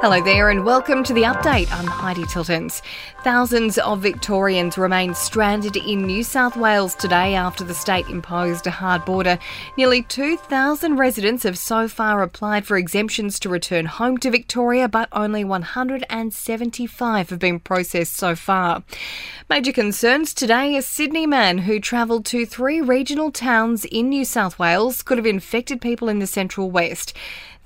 Hello there, and welcome to the update. I'm Heidi Tiltons. Thousands of Victorians remain stranded in New South Wales today after the state imposed a hard border. Nearly 2,000 residents have so far applied for exemptions to return home to Victoria, but only 175 have been processed so far. Major concerns today a Sydney man who travelled to three regional towns in New South Wales could have infected people in the central west.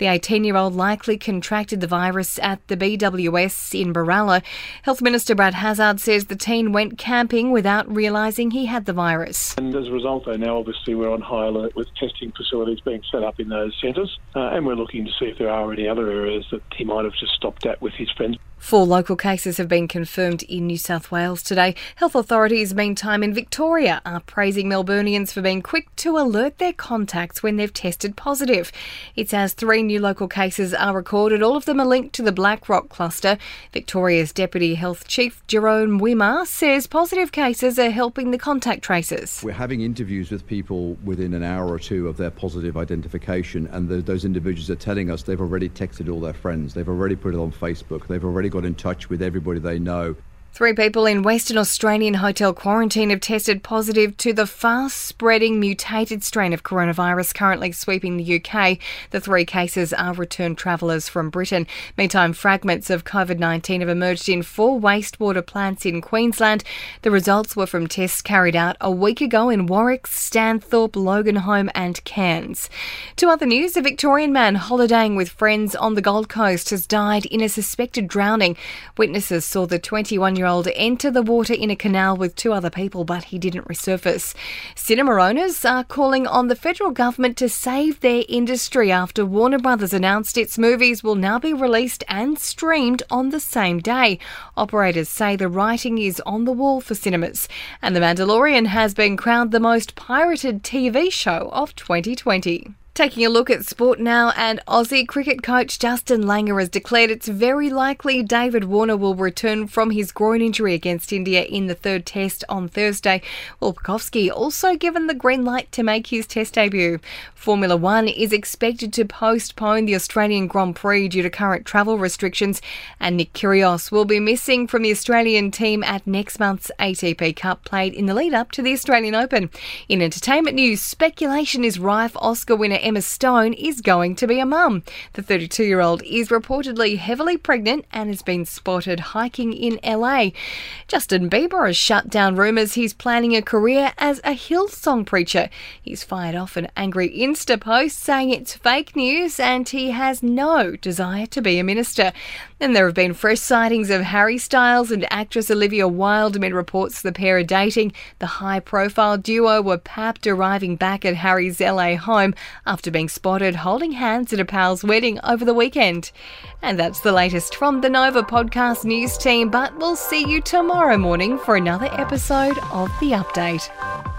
The 18 year old likely contracted the virus at the BWS in Berala. Health Minister Brad Hazzard says the teen went camping without realising he had the virus. And as a result, though, now obviously we're on high alert with testing facilities being set up in those centres, uh, and we're looking to see if there are any other areas that he might have just stopped at with his friends. Four local cases have been confirmed in New South Wales today. Health authorities, meantime, in Victoria are praising Melburnians for being quick to alert their contacts when they've tested positive. It's as three new local cases are recorded. All of them are linked to the Black Rock cluster. Victoria's Deputy Health Chief Jeroen Weimar says positive cases are helping the contact tracers. We're having interviews with people within an hour or two of their positive identification, and the, those individuals are telling us they've already texted all their friends, they've already put it on Facebook, they've already got in touch with everybody they know. Three people in Western Australian hotel quarantine have tested positive to the fast spreading mutated strain of coronavirus currently sweeping the UK. The three cases are returned travellers from Britain. Meantime, fragments of COVID 19 have emerged in four wastewater plants in Queensland. The results were from tests carried out a week ago in Warwick, Stanthorpe, Loganholme, and Cairns. To other news, a Victorian man holidaying with friends on the Gold Coast has died in a suspected drowning. Witnesses saw the 21 year old enter the water in a canal with two other people, but he didn't resurface. Cinema owners are calling on the federal government to save their industry after Warner Brothers announced its movies will now be released and streamed on the same day. Operators say the writing is on the wall for cinemas. And The Mandalorian has been crowned the most pirated TV show of 2020. Taking a look at sport now, and Aussie cricket coach Justin Langer has declared it's very likely David Warner will return from his groin injury against India in the third test on Thursday. Will Pucovski also given the green light to make his test debut. Formula One is expected to postpone the Australian Grand Prix due to current travel restrictions, and Nick Kyrgios will be missing from the Australian team at next month's ATP Cup played in the lead up to the Australian Open. In entertainment news, speculation is rife Oscar winner Emma Stone is going to be a mum. The 32 year old is reportedly heavily pregnant and has been spotted hiking in LA. Justin Bieber has shut down rumours he's planning a career as a Hillsong preacher. He's fired off an angry Insta post saying it's fake news and he has no desire to be a minister. And there have been fresh sightings of Harry Styles and actress Olivia Wilde amid reports the pair are dating. The high profile duo were papped arriving back at Harry's LA home after being spotted holding hands at a pal's wedding over the weekend. And that's the latest from the Nova Podcast News team, but we'll see you tomorrow morning for another episode of The Update.